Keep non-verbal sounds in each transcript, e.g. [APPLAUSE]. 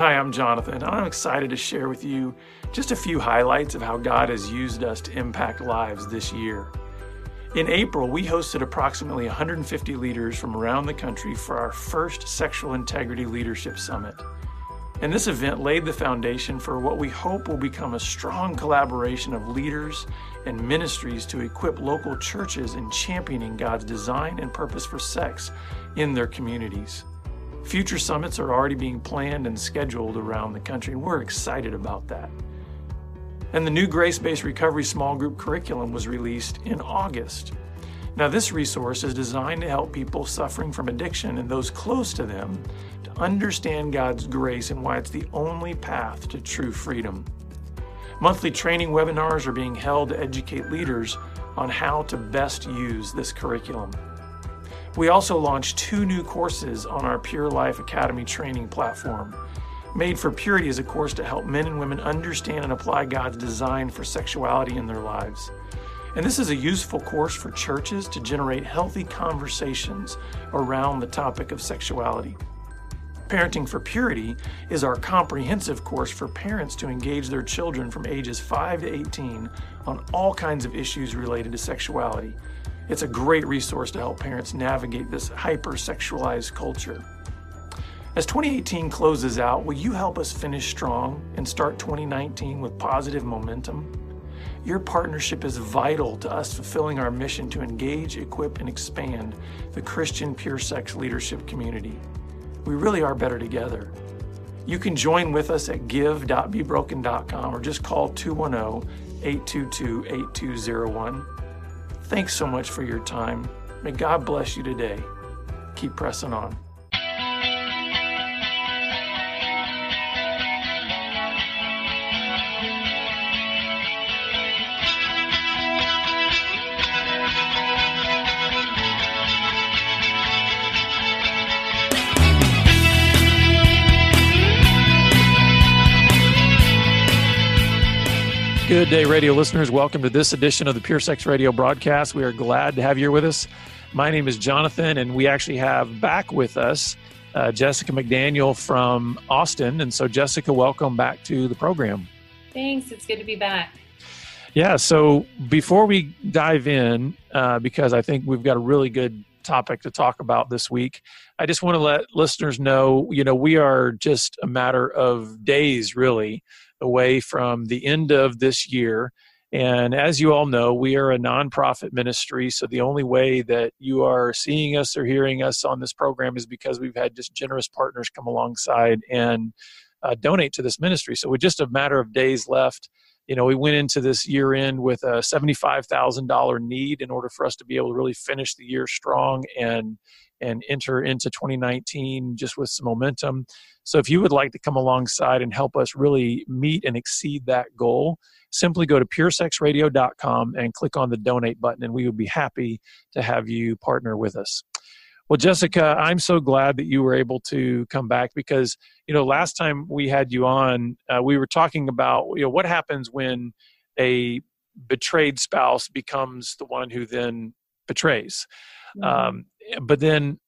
Hi, I'm Jonathan, I'm excited to share with you just a few highlights of how God has used us to impact lives this year. In April, we hosted approximately 150 leaders from around the country for our first Sexual Integrity Leadership Summit. And this event laid the foundation for what we hope will become a strong collaboration of leaders and ministries to equip local churches in championing God's design and purpose for sex in their communities. Future summits are already being planned and scheduled around the country, and we're excited about that. And the new grace based recovery small group curriculum was released in August. Now, this resource is designed to help people suffering from addiction and those close to them to understand God's grace and why it's the only path to true freedom. Monthly training webinars are being held to educate leaders on how to best use this curriculum. We also launched two new courses on our Pure Life Academy training platform. Made for Purity is a course to help men and women understand and apply God's design for sexuality in their lives. And this is a useful course for churches to generate healthy conversations around the topic of sexuality. Parenting for Purity is our comprehensive course for parents to engage their children from ages 5 to 18 on all kinds of issues related to sexuality. It's a great resource to help parents navigate this hypersexualized culture. As 2018 closes out, will you help us finish strong and start 2019 with positive momentum? Your partnership is vital to us fulfilling our mission to engage, equip, and expand the Christian pure sex leadership community. We really are better together. You can join with us at give.bebroken.com or just call 210 822 8201. Thanks so much for your time. May God bless you today. Keep pressing on. Good day, radio listeners. Welcome to this edition of the Pure Sex Radio broadcast. We are glad to have you here with us. My name is Jonathan, and we actually have back with us uh, Jessica McDaniel from Austin. And so, Jessica, welcome back to the program. Thanks. It's good to be back. Yeah. So, before we dive in, uh, because I think we've got a really good topic to talk about this week. I just want to let listeners know, you know, we are just a matter of days, really, away from the end of this year. And as you all know, we are a nonprofit ministry. So the only way that you are seeing us or hearing us on this program is because we've had just generous partners come alongside and uh, donate to this ministry. So with just a matter of days left, you know, we went into this year end with a $75,000 need in order for us to be able to really finish the year strong and and enter into 2019 just with some momentum. So if you would like to come alongside and help us really meet and exceed that goal, simply go to puresexradio.com and click on the donate button and we would be happy to have you partner with us. Well, Jessica, I'm so glad that you were able to come back because, you know, last time we had you on, uh, we were talking about, you know, what happens when a betrayed spouse becomes the one who then betrays. Mm-hmm. Um, but then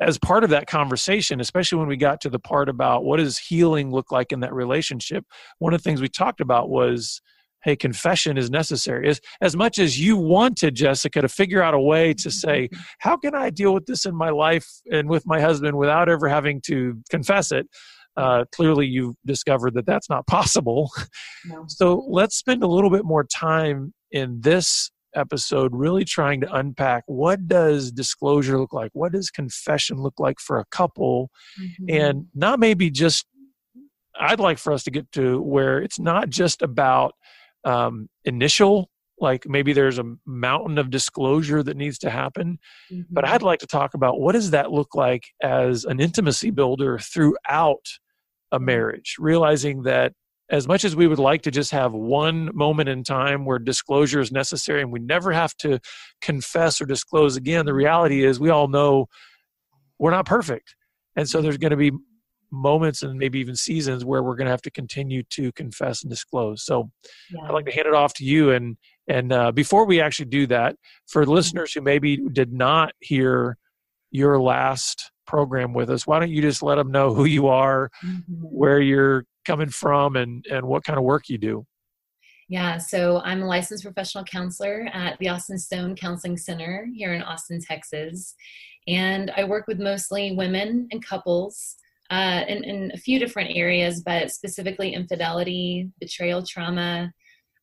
as part of that conversation, especially when we got to the part about what does healing look like in that relationship, one of the things we talked about was hey, confession is necessary. As, as much as you wanted, Jessica, to figure out a way to say, mm-hmm. how can I deal with this in my life and with my husband without ever having to confess it? Uh, clearly, you've discovered that that's not [LAUGHS] possible. No. So let's spend a little bit more time in this episode really trying to unpack what does disclosure look like what does confession look like for a couple mm-hmm. and not maybe just i'd like for us to get to where it's not just about um, initial like maybe there's a mountain of disclosure that needs to happen mm-hmm. but i'd like to talk about what does that look like as an intimacy builder throughout a mm-hmm. marriage realizing that as much as we would like to just have one moment in time where disclosure is necessary and we never have to confess or disclose again, the reality is we all know we're not perfect. And so there's going to be moments and maybe even seasons where we're going to have to continue to confess and disclose. So yeah. I'd like to hand it off to you. And, and uh, before we actually do that, for listeners who maybe did not hear your last program with us. Why don't you just let them know who you are, mm-hmm. where you're coming from, and and what kind of work you do? Yeah, so I'm a licensed professional counselor at the Austin Stone Counseling Center here in Austin, Texas. And I work with mostly women and couples uh, in, in a few different areas, but specifically infidelity, betrayal trauma,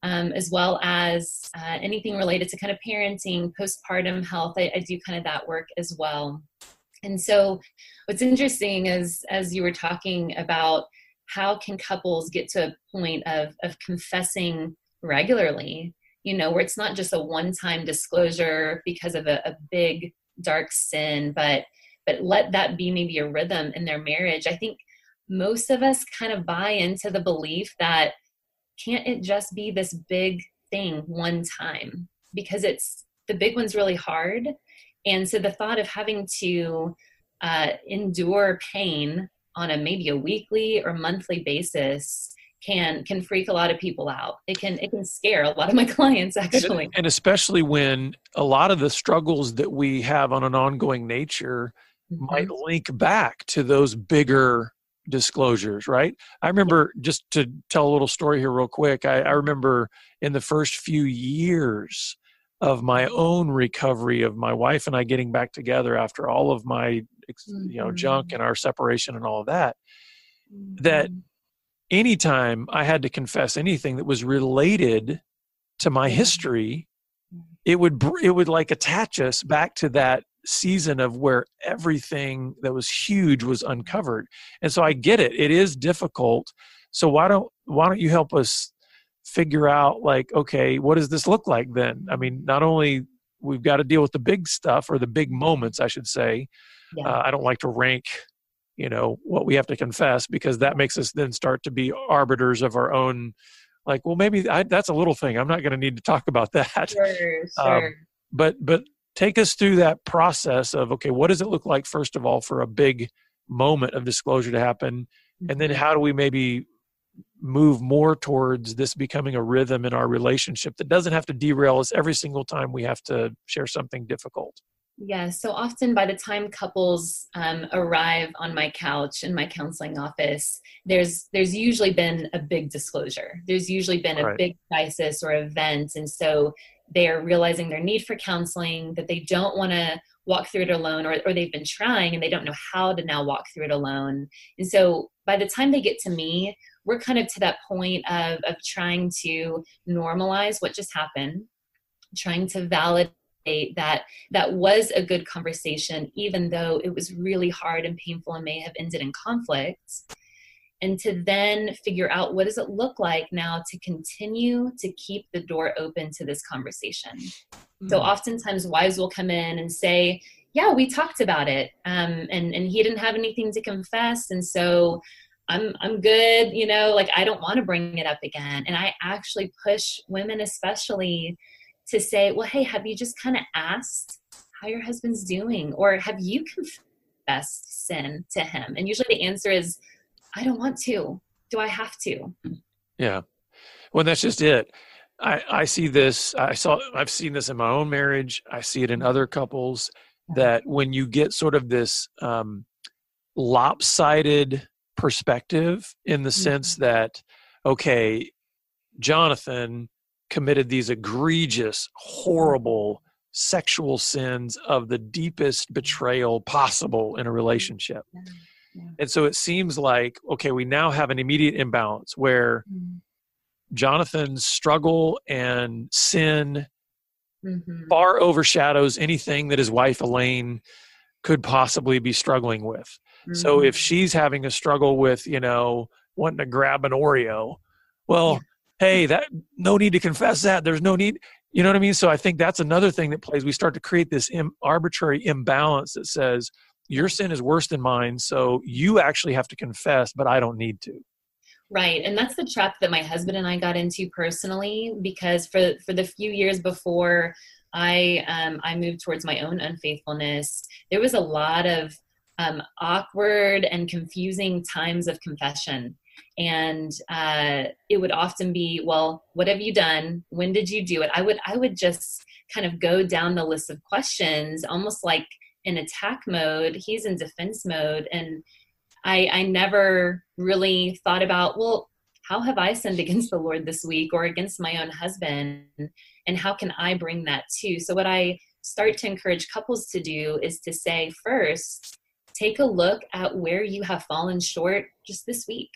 um, as well as uh, anything related to kind of parenting, postpartum health. I, I, do kind of that work as well. And so, what's interesting is as you were talking about how can couples get to a point of of confessing regularly, you know, where it's not just a one time disclosure because of a, a big dark sin, but but let that be maybe a rhythm in their marriage. I think most of us kind of buy into the belief that can't it just be this big thing one time? Because it's the big one's really hard. And so the thought of having to uh, endure pain on a maybe a weekly or monthly basis can can freak a lot of people out. It can it can scare a lot of my [LAUGHS] clients actually. And, and especially when a lot of the struggles that we have on an ongoing nature mm-hmm. might link back to those bigger disclosures, right? I remember just to tell a little story here, real quick. I, I remember in the first few years of my own recovery of my wife and I getting back together after all of my you know junk mm-hmm. and our separation and all of that that mm-hmm. anytime I had to confess anything that was related to my history it would it would like attach us back to that season of where everything that was huge was uncovered. And so i get it it is difficult. So why don't why don't you help us figure out like okay what does this look like then? I mean not only we've got to deal with the big stuff or the big moments i should say. Yeah. uh, i don't like to rank you know what we have to confess because that makes us then start to be arbiters of our own like well maybe I, that's a little thing. I'm not going to need to talk about that. Sure, sure. Um, but but take us through that process of okay what does it look like first of all for a big moment of disclosure to happen and then mm-hmm. how do we maybe move more towards this becoming a rhythm in our relationship that doesn't have to derail us every single time we have to share something difficult yeah, so often by the time couples um, arrive on my couch in my counseling office, there's there's usually been a big disclosure. There's usually been a right. big crisis or event, and so they are realizing their need for counseling, that they don't want to walk through it alone, or, or they've been trying and they don't know how to now walk through it alone. And so by the time they get to me, we're kind of to that point of, of trying to normalize what just happened, trying to validate that that was a good conversation even though it was really hard and painful and may have ended in conflict and to then figure out what does it look like now to continue to keep the door open to this conversation mm-hmm. so hmm. oftentimes wives will come in and say yeah we talked about it um, and and he didn't have anything to confess and so i'm i'm good you know like i don't want to bring it up again and i actually push women especially to say well hey have you just kind of asked how your husband's doing or have you confessed sin to him and usually the answer is I don't want to. Do I have to? Yeah. Well, that's just it. I, I see this. I saw. I've seen this in my own marriage. I see it in other couples. That when you get sort of this um, lopsided perspective, in the mm-hmm. sense that, okay, Jonathan committed these egregious, horrible sexual sins of the deepest betrayal possible in a relationship. Yeah. And so it seems like, okay, we now have an immediate imbalance where mm-hmm. Jonathan's struggle and sin mm-hmm. far overshadows anything that his wife Elaine could possibly be struggling with. Mm-hmm. So if she's having a struggle with, you know, wanting to grab an Oreo, well, yeah. Hey, that no need to confess that. There's no need. You know what I mean? So I think that's another thing that plays. We start to create this Im- arbitrary imbalance that says, your sin is worse than mine so you actually have to confess but i don't need to right and that's the trap that my husband and i got into personally because for for the few years before i um, i moved towards my own unfaithfulness there was a lot of um, awkward and confusing times of confession and uh, it would often be well what have you done? When did you do it? I would i would just kind of go down the list of questions almost like in attack mode he's in defense mode and i i never really thought about well how have i sinned [LAUGHS] against the lord this week or against my own husband? And how can i bring that too so what i start to encourage couples to do is to say first take a look at where you have fallen short just this week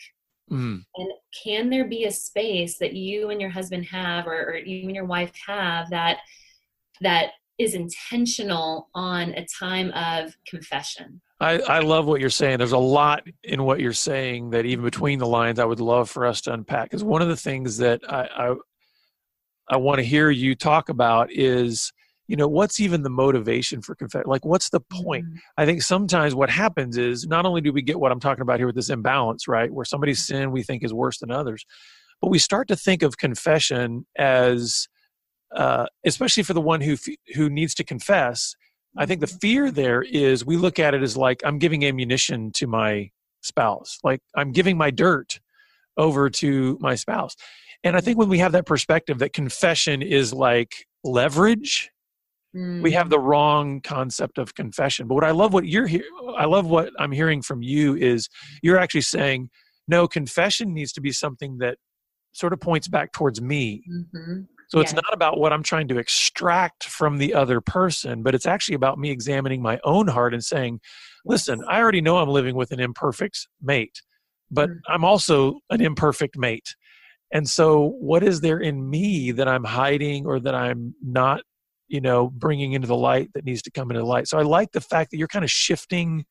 mm. and can there be a space that you and your husband have or, or you and your wife have that that is intentional on a time of confession. I, I love what you're saying. There's a lot in what you're saying that even between the lines, I would love for us to unpack. Because one of the things that I, I, I want to hear you talk about is, you know, what's even the motivation for confession? Like, what's the point? Mm-hmm. I think sometimes what happens is not only do we get what I'm talking about here with this imbalance, right, where somebody's sin we think is worse than others, but we start to think of confession as uh, especially for the one who who needs to confess. I think the mm-hmm. fear there is we look at it as like I'm giving ammunition to my spouse, like I'm giving my dirt over to my spouse. And I think when we have that perspective that confession is like leverage, mm. we have the mm. wrong concept of confession. But what I love what you're here, I love what I'm hearing from you is you're actually saying, no, confession needs to be something that sort of points back towards me. Mm-hmm. So it's not about what I'm trying to extract from the other person, but it's actually about me examining my own heart and saying, listen, I already know I'm living with an imperfect mate, but mm-hmm. I'm also an imperfect mate. And so what is there in me that I'm hiding or that I'm not, you know, bringing into the light that needs to come into the light? So I like the fact that you're kind of shifting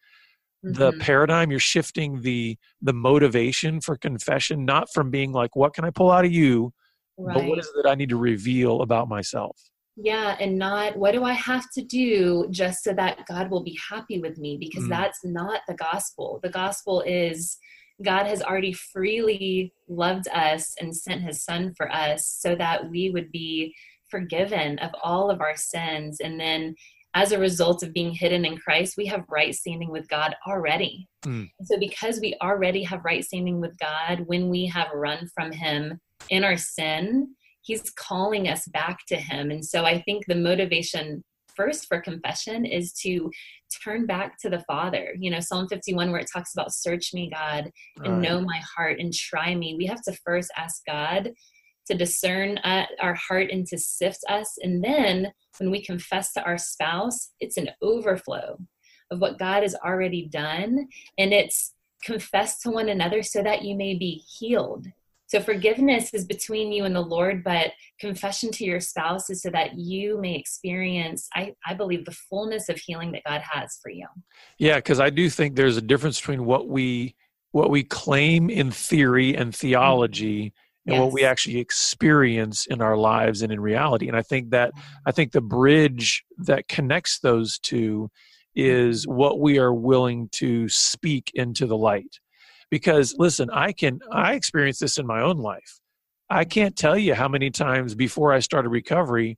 the mm-hmm. paradigm you're shifting the the motivation for confession not from being like what can i pull out of you Right. But what is it that I need to reveal about myself? Yeah, and not what do I have to do just so that God will be happy with me because mm. that's not the gospel. The gospel is God has already freely loved us and sent his son for us so that we would be forgiven of all of our sins and then as a result of being hidden in Christ, we have right standing with God already. Mm. So, because we already have right standing with God, when we have run from Him, in our sin, he's calling us back to him. And so I think the motivation first for confession is to turn back to the Father. You know, Psalm 51, where it talks about search me, God, and right. know my heart and try me. We have to first ask God to discern uh, our heart and to sift us. And then when we confess to our spouse, it's an overflow of what God has already done. And it's confess to one another so that you may be healed so forgiveness is between you and the Lord, but confession to your spouse is so that you may experience, I, I believe, the fullness of healing that God has for you. Yeah, because I do think there's a difference between what we what we claim in theory and theology. And yes. what we actually experience in our lives and in reality. And I think that I think the bridge that connects those two is what we are willing to speak into the light because listen i can i experience this in my own life i can't tell you how many times before i started recovery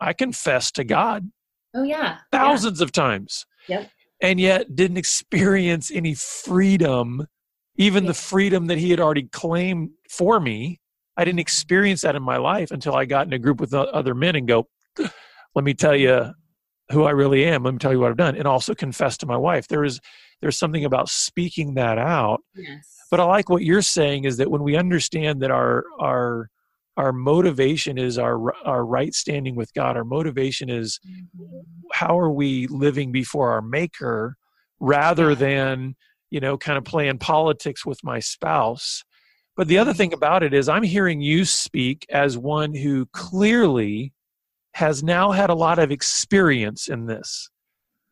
i confessed to god oh yeah thousands yeah. of times yep and yet didn't experience any freedom even the freedom that he had already claimed for me i didn't experience that in my life until i got in a group with other men and go let me tell you who i really am. Let me tell you what i've done. And also confess to my wife there is there's something about speaking that out. Yes. but i like what you're saying is that when we understand that our our our motivation is our our right standing with god our motivation is mm-hmm. how are we living before our maker rather than you know kind of playing politics with my spouse but the other thing about it is i'm hearing you speak as one who clearly has now had a lot of experience in this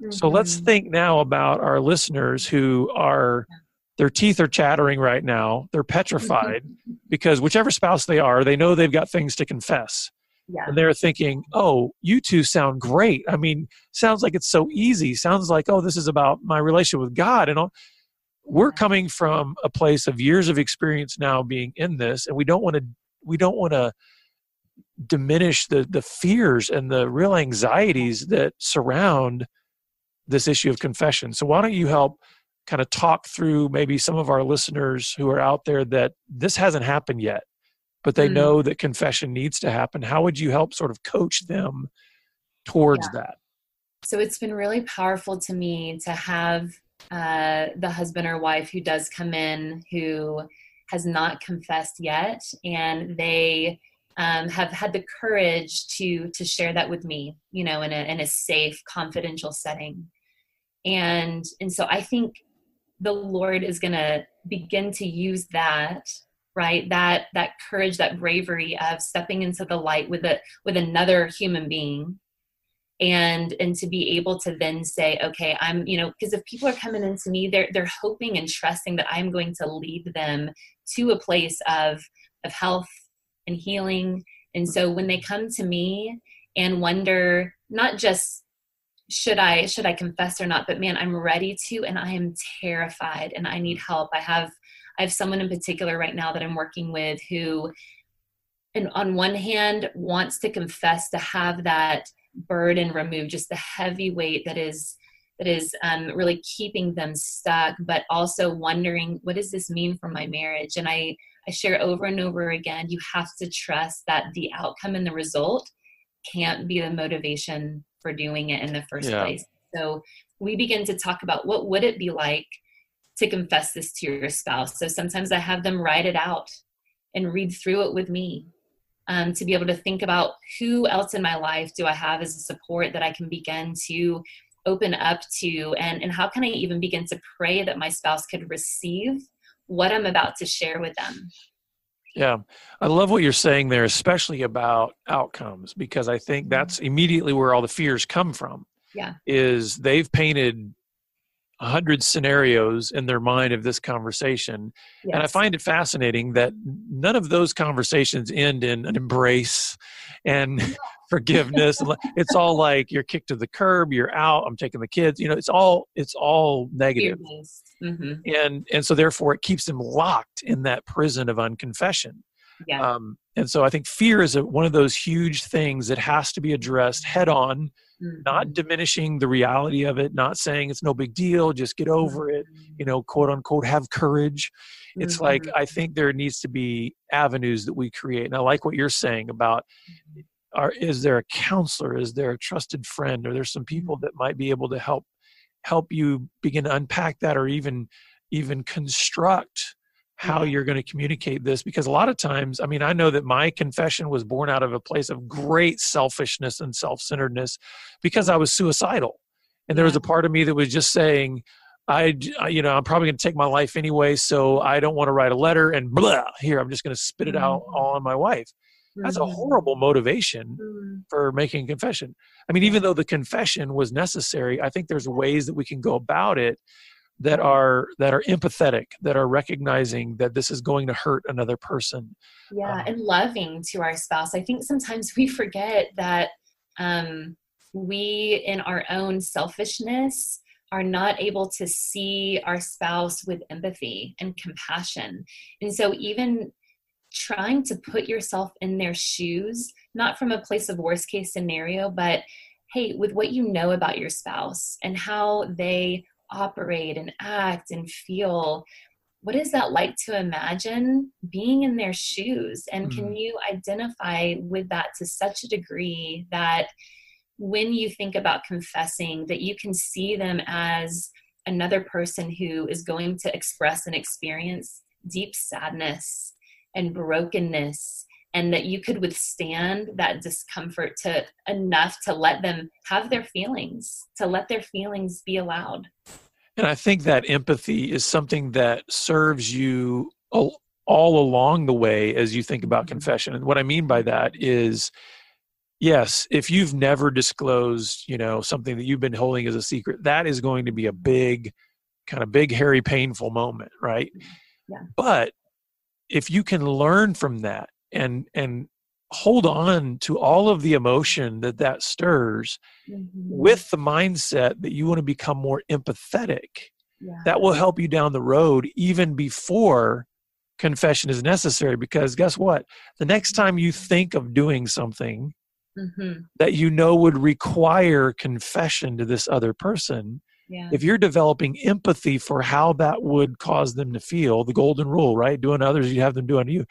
Mm-hmm. So let's mm-hmm. think now about our listeners who are their teeth are chattering right now. They're petrified [LAUGHS] because whichever spouse they are, they know they've got things to confess. Yeah. And they're thinking, oh, you two sound great. I mean, sounds like it's so easy. Sounds like, oh, this is about my relationship with God. And all. We're coming from a place of years of experience now being in this, and we don't want to we don't want to diminish the the fears and the real anxieties that surround this issue of confession. So why don't you help kind of talk through maybe some of our listeners who are out there that this hasn't happened yet, but they mm. know that confession needs to happen. How would you help sort of coach them towards yeah. that? So it's been really powerful to me to have uh, the husband or wife who does come in who has not confessed yet, and they um, have had the courage to to share that with me, you know, in a in a safe, confidential setting. And and so I think the Lord is going to begin to use that right that that courage that bravery of stepping into the light with a with another human being and and to be able to then say okay i'm you know because if people are coming into me they're they're hoping and trusting that i'm going to lead them to a place of of health and healing. And so when they come to me and wonder not just should i should i confess or not but man i'm ready to and i am terrified and i need help. I have i have someone in particular right now that i'm working with who and on one hand wants to confess to have that burden removed just the heavy weight that is that is um, really keeping them stuck but also wondering what does this mean for my marriage? And i i share over and over again you have to trust that the outcome and the result can't be the motivation for doing it in the first yeah. place. So we begin to talk about what would it be like to confess this to your spouse. So sometimes i have them write it out and read through it with me um, to be able to think about who else in my life do I have as a support that I can begin to open up to and, and how can I even begin to pray that my spouse could receive what I'm about to share with them. Yeah, I love what you're saying there, especially about outcomes, because I think mm-hmm. that's immediately where all the fears come from. Yeah. Is they've painted a hundred scenarios in their mind of this conversation. Yes. And I find it fascinating that none of those conversations end in an embrace and [LAUGHS] forgiveness. it's all like you're kicked to the curb, you're out, I'm taking the kids. You know, it's all it's all negative. Mm-hmm. And and so therefore it keeps them locked in that prison of unconfession. Yeah. Um, and so I think fear is a, one of those huge things that has to be addressed head on mm-hmm. not diminishing the reality of it, not saying it's no big deal, just get over mm-hmm. it, you know, quote unquote, have courage. It's mm-hmm. like, I think there needs to be avenues that we create. And I like what you're saying about mm-hmm. are, is there a counselor? Is there a trusted friend? Or there's some people mm-hmm. that might be able to help help you begin to unpack that or even even construct how you're going to communicate this because a lot of times i mean i know that my confession was born out of a place of great selfishness and self-centeredness because i was suicidal. And there was a part of me that was just saying i you know i'm probably going to take my life anyway so i don't want to write a letter and blah here i'm just going to spit it out mm-hmm. all on my wife. That's a mm-hmm. horrible motivation for making confession. I mean even though the confession was necessary i think there's ways that we can go about it that are that are empathetic that are recognizing that this is going to hurt another person. Yeah um, and loving to our spouse. I think sometimes we forget that um, we in our own selfishness are not able to see our spouse with empathy and compassion. And so even trying to put yourself in their shoes not from a place of worst case scenario but hey with what you know about your spouse and how they operate and act and feel what is that like to imagine being in their shoes and mm. can you identify with that to such a degree that when you think about confessing that you can see them as another person who is going to express and experience deep sadness and brokenness and that you could withstand that discomfort to enough to let them have their feelings to let their feelings be allowed and i think that empathy is something that serves you all, all along the way as you think about mm-hmm. confession and what i mean by that is yes if you've never disclosed you know something that you've been holding as a secret that is going to be a big kind of big hairy painful moment right yeah. but if you can learn from that and and hold on to all of the emotion that that stirs mm-hmm. with the mindset that you want to become more empathetic yeah. that will help you down the road even before confession is necessary because guess what the next time you think of doing something mm-hmm. that you know would require confession to this other person yeah. if you're developing empathy for how that would cause them to feel the golden rule right doing others you have them doing unto you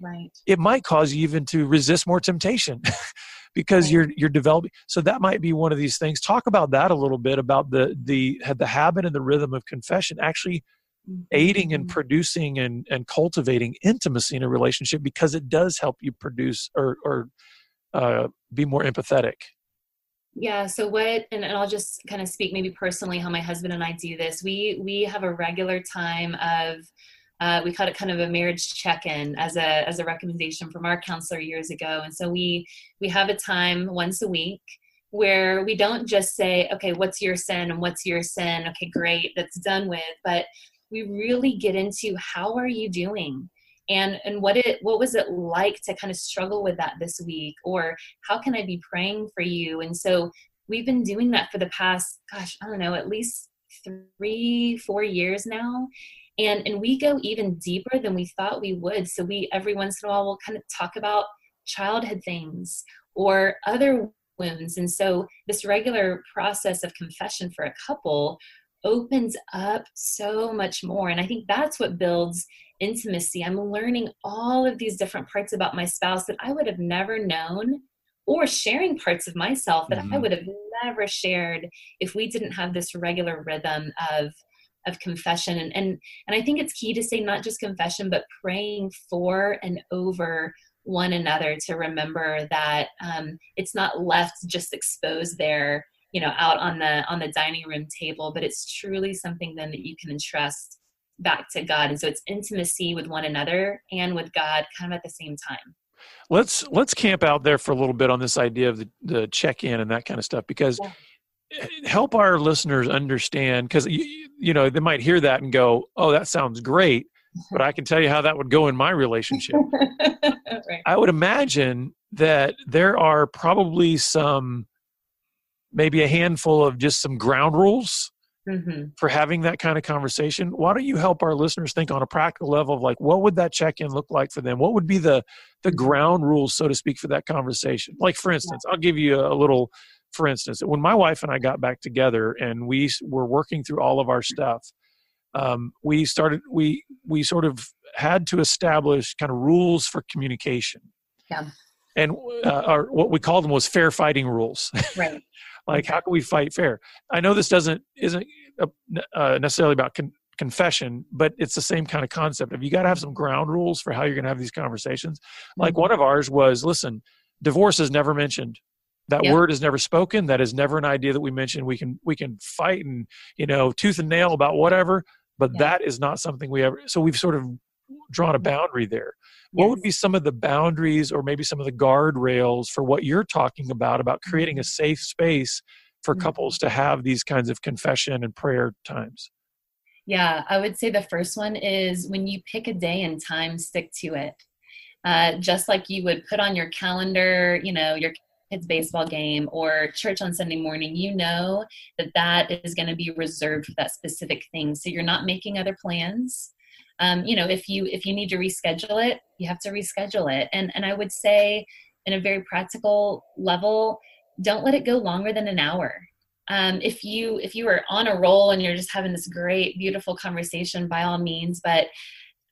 Right. It might cause you even to resist more temptation [LAUGHS] because you're you're developing so that might be one of these things. Talk about that a little bit about the the the habit and the rhythm of confession actually aiding and mm-hmm. producing and, and cultivating intimacy in a relationship because it does help you produce or, or uh, be more empathetic. Yeah so what and, and i'll just kind of speak maybe personally how my husband and i do this. We we have a regular time of uh, we call it kind of a marriage check-in as a as a recommendation from our counselor years ago. And so we we have a time once a week where we don't just say okay what's your sin and what's your sin? Okay great that's done with. But we really get into how are you doing? And and what it what was it like to kind of struggle with that this week? Or how can i be praying for you? And so we've been doing that for the past gosh i don't know at least three four years now and and we go even deeper than we thought we would so we every once in a while we'll kind of talk about childhood things or other wounds and so this regular process of confession for a couple opens up so much more. And I think that's what builds intimacy. I'm learning all of these different parts about my spouse that I would have never known, or sharing parts of myself that mm-hmm. I would have never shared if we didn't have this regular rhythm of of confession. And, and and i think it's key to say not just confession but praying for and over one another to remember that um, it's not left just exposed there you know out on the on the dining room table but it's truly something then that you can entrust back to god. And so it's intimacy with one another and with god kind of at the same time. Let's let's camp out there for a little bit on this idea of the, the check-in and that kind of stuff because yeah. Help our listeners understand because you, you know they might hear that and go oh that sounds great but i can tell you how that would go in my relationship [LAUGHS] right. i would imagine that there are probably some maybe a handful of just some ground rules mm-hmm. for having that kind of conversation why don't you help our listeners think on a practical level of like what would that check-in look like for them what would be the the mm-hmm. ground rules so to speak for that conversation like for instance i'll give you a, a little for instance when my wife and i got back together and we were working through all of our stuff um, we started we we sort of had to establish kind of rules for communication. Yeah. And uh, our, what we called them was fair fighting rules. Right. [LAUGHS] Like how can we fight fair? I know this doesn't isn't uh, uh, necessarily about con- confession but it's the same kind of concept of you got to have some ground rules for how you're going to have these conversations. Like mm-hmm. one of ours was listen divorce is never mentioned that yeah. word is never spoken that is never an idea that we mention we can we can fight and you know tooth and nail about whatever but yeah. that is not something we ever so we've sort of drawn a boundary there what yes. would be some of the boundaries or maybe some of the guardrails for what you're talking about about creating a mm-hmm. safe space for mm-hmm. couples to have these kinds of confession and prayer times yeah i would say the first one is when you pick a day and time stick to it uh, just like you would put on your calendar you know your kids baseball game or church on sunday morning you know that that is going to be reserved for that specific thing. So you're not making other plans. Um, you know if you if you need to reschedule it you have to reschedule it. And and i would say in a very practical level don't let it go longer than an hour. Um, if you if you are on a roll and you're just having this great beautiful conversation by all means. But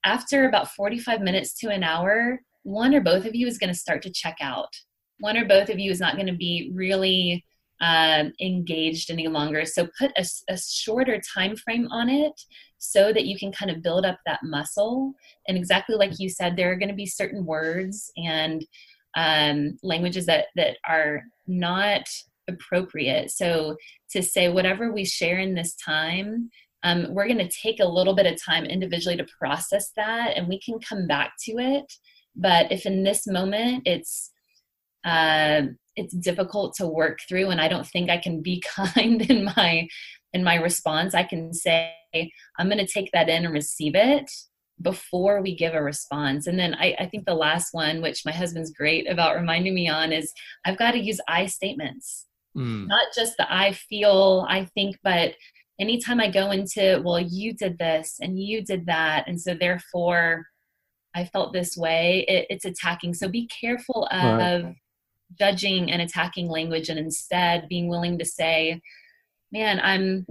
after about 45 minutes to an hour one or both of you is going to start to check out one or both of you is not going to be really um, engaged any longer so put a, a shorter time frame on it so that you can kind of build up that muscle. And exactly like you said, there are going to be certain words and um, languages that that are not appropriate. So to say whatever we share in this time, um, we're going to take a little bit of time individually to process that, and we can come back to it. But if in this moment it's uh, it's difficult to work through, and I don't think I can be [LAUGHS] kind in my in my response, I can say, I'm going to take that in and receive it before we give a response. And then I, I, think the last one, which my husband's great about reminding me on, is I've got to use I statements. Mm. Not just the I feel, I think, but anytime I go into, well, you did this and you did that. And so therefore, I felt this way, it, it's attacking. So be careful of right. Judging and attacking language and instead being willing to say, man, I'm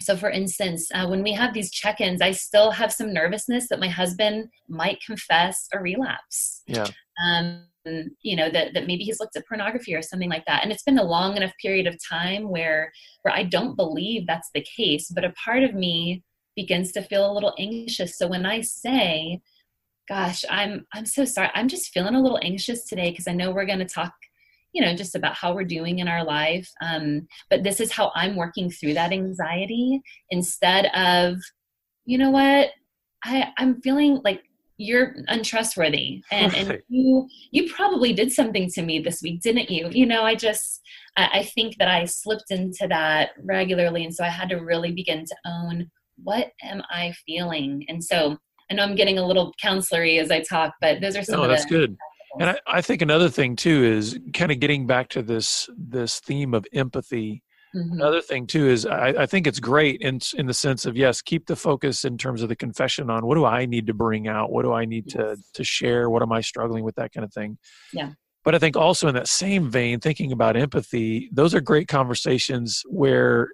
so for instance uh, when we have these check-ins i still have some nervousness that my husband might confess a relapse. Yeah. Um, you know that, that maybe he's looked at pornography or something like that. And it's been a long enough period of time where where i don't believe that's the case but a part of me begins to feel a little anxious. So when i say gosh i'm i'm so sorry i'm just feeling a little anxious today because i know we're going to talk you know just about how we're doing in our life um, but this is how i'm working through that anxiety instead of you know what? I, i'm feeling like you're untrustworthy and, and you you probably did something to me this week didn't you? You know i just I, I think that i slipped into that regularly and so i had to really begin to own what am i feeling? And so i know i'm getting a little counselory as i talk but those are some no, of that's the, good and I, I think another thing too is kind of getting back to this this theme of empathy Mm-hmm. Another thing too is I, I, think it's great in in the sense of yes, keep the focus in terms of the confession on what do I need to bring out, what do I need yes. to to share, what am I struggling with, that kind of thing. Yeah. But I think also in that same vein, thinking about empathy, those are great conversations where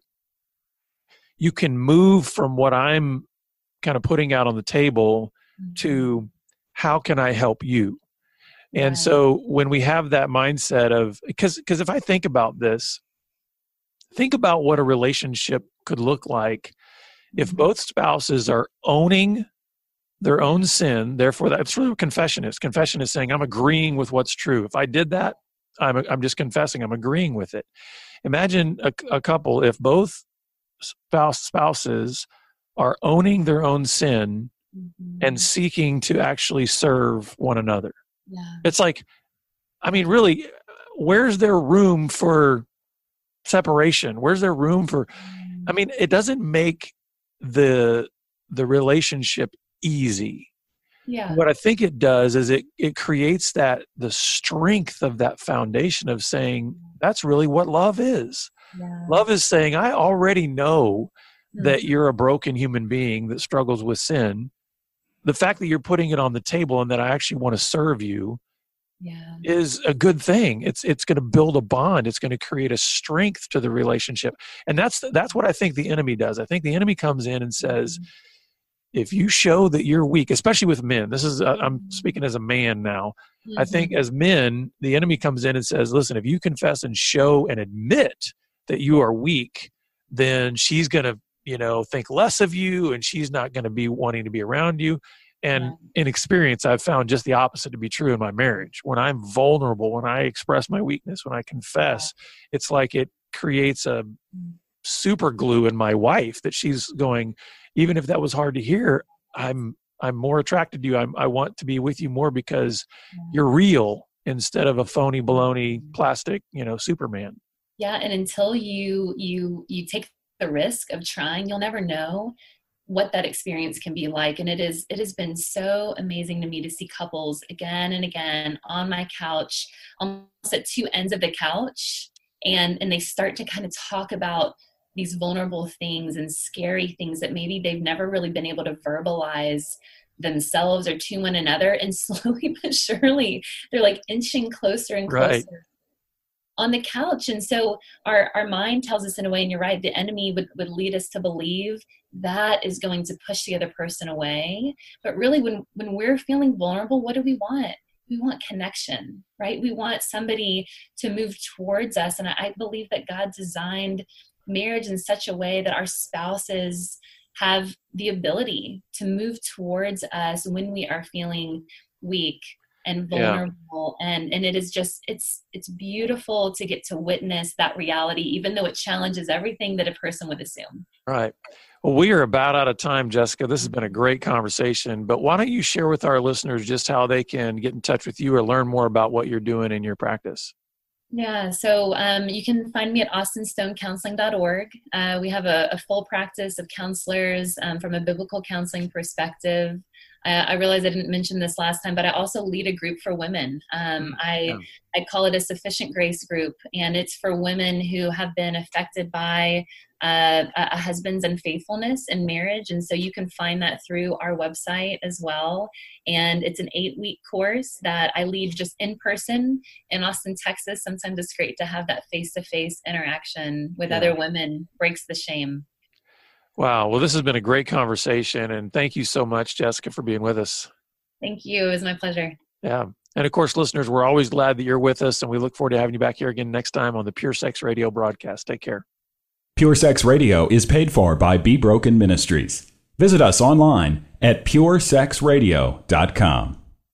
you can move from what I'm kind of putting out on the table mm-hmm. to how can I help you? And right. so when we have that mindset of because because if I think about this, think about what a relationship could look like if mm-hmm. both spouses are owning their own sin therefore that's really what confession is confession is saying i'm agreeing with what's true if i did that i'm, I'm just confessing i'm agreeing with it imagine a, a couple if both spouse spouses are owning their own sin mm-hmm. and seeking to actually serve one another yeah. it's like i mean really where's there room for separation where's there room for i mean it doesn't make the the relationship easy yeah what i think it does is it it creates that the strength of that foundation of saying that's really what love is yeah. love is saying i already know mm-hmm. that you're a broken human being that struggles with sin the fact that you're putting it on the table and that i actually want to serve you yeah. is a good thing. It's it's going to build a bond. It's going to create a strength to the relationship, and that's that's what I think the enemy does. I think the enemy comes in and says, mm-hmm. if you show that you're weak, especially with men, this is uh, I'm speaking as a man now. Mm-hmm. I think as men, the enemy comes in and says, listen, if you confess and show and admit that you are weak, then she's going to you know think less of you, and she's not going to be wanting to be around you and yeah. in experience, I've found just the opposite to be true in my marriage. When I'm vulnerable, when I express my weakness, when I confess, yeah. it's like it creates a super glue in my wife that she's going, even if that was hard to hear, I'm I'm more attracted to you. I'm, I want to be with you more because yeah. you're real instead of a phony baloney mm. plastic, you know, Superman. Yeah, and until you you you take the risk of trying, you'll never know what that experience can be like. And it is it has been so amazing to me to see couples again and again on my couch almost at two ends of the couch and and they start to kind of talk about these vulnerable things and scary things that maybe they've never really been able to verbalize themselves or to one another. And [LAUGHS] slowly but surely they're like inching closer and closer right on the couch. And so our, our mind tells us in a way and you're right the enemy would, would lead us to believe that is going to push the other person away. But really when when we're feeling vulnerable what do we want? We want connection right? We want somebody to move towards us. And i, I believe that god designed marriage in such a way that our spouses have the ability to move towards us when we are feeling weak and vulnerable yeah. and and it is just it's it's beautiful to get to witness that reality even though it challenges everything that a person would assume right well we are about out of time jessica this has been a great conversation but why don't you share with our listeners just how they can get in touch with you or learn more about what you're doing in your practice yeah, so um, you can find me at austinstonecounseling.org. Uh, we have a, a, full practice of counselors um, from a biblical counseling perspective. I, I realize I didn't mention this last time, but I also lead a group for women. Um, mm, I yeah. I call it a sufficient grace group, and it's for women who have been affected by uh, a husband's unfaithfulness in marriage. And so you can find that through our website as well. And it's an eight week course that I lead just in person in Austin, Texas. Sometimes it's great to have that face to face interaction with yeah. other women, breaks the shame. Wow. Well, this has been a great conversation. And thank you so much, Jessica, for being with us. Thank you. It was my pleasure. Yeah. And of course, listeners, we're always glad that you're with us, and we look forward to having you back here again next time on the Pure Sex Radio broadcast. Take care. Pure Sex Radio is paid for by Be Broken Ministries. Visit us online at puresexradio.com.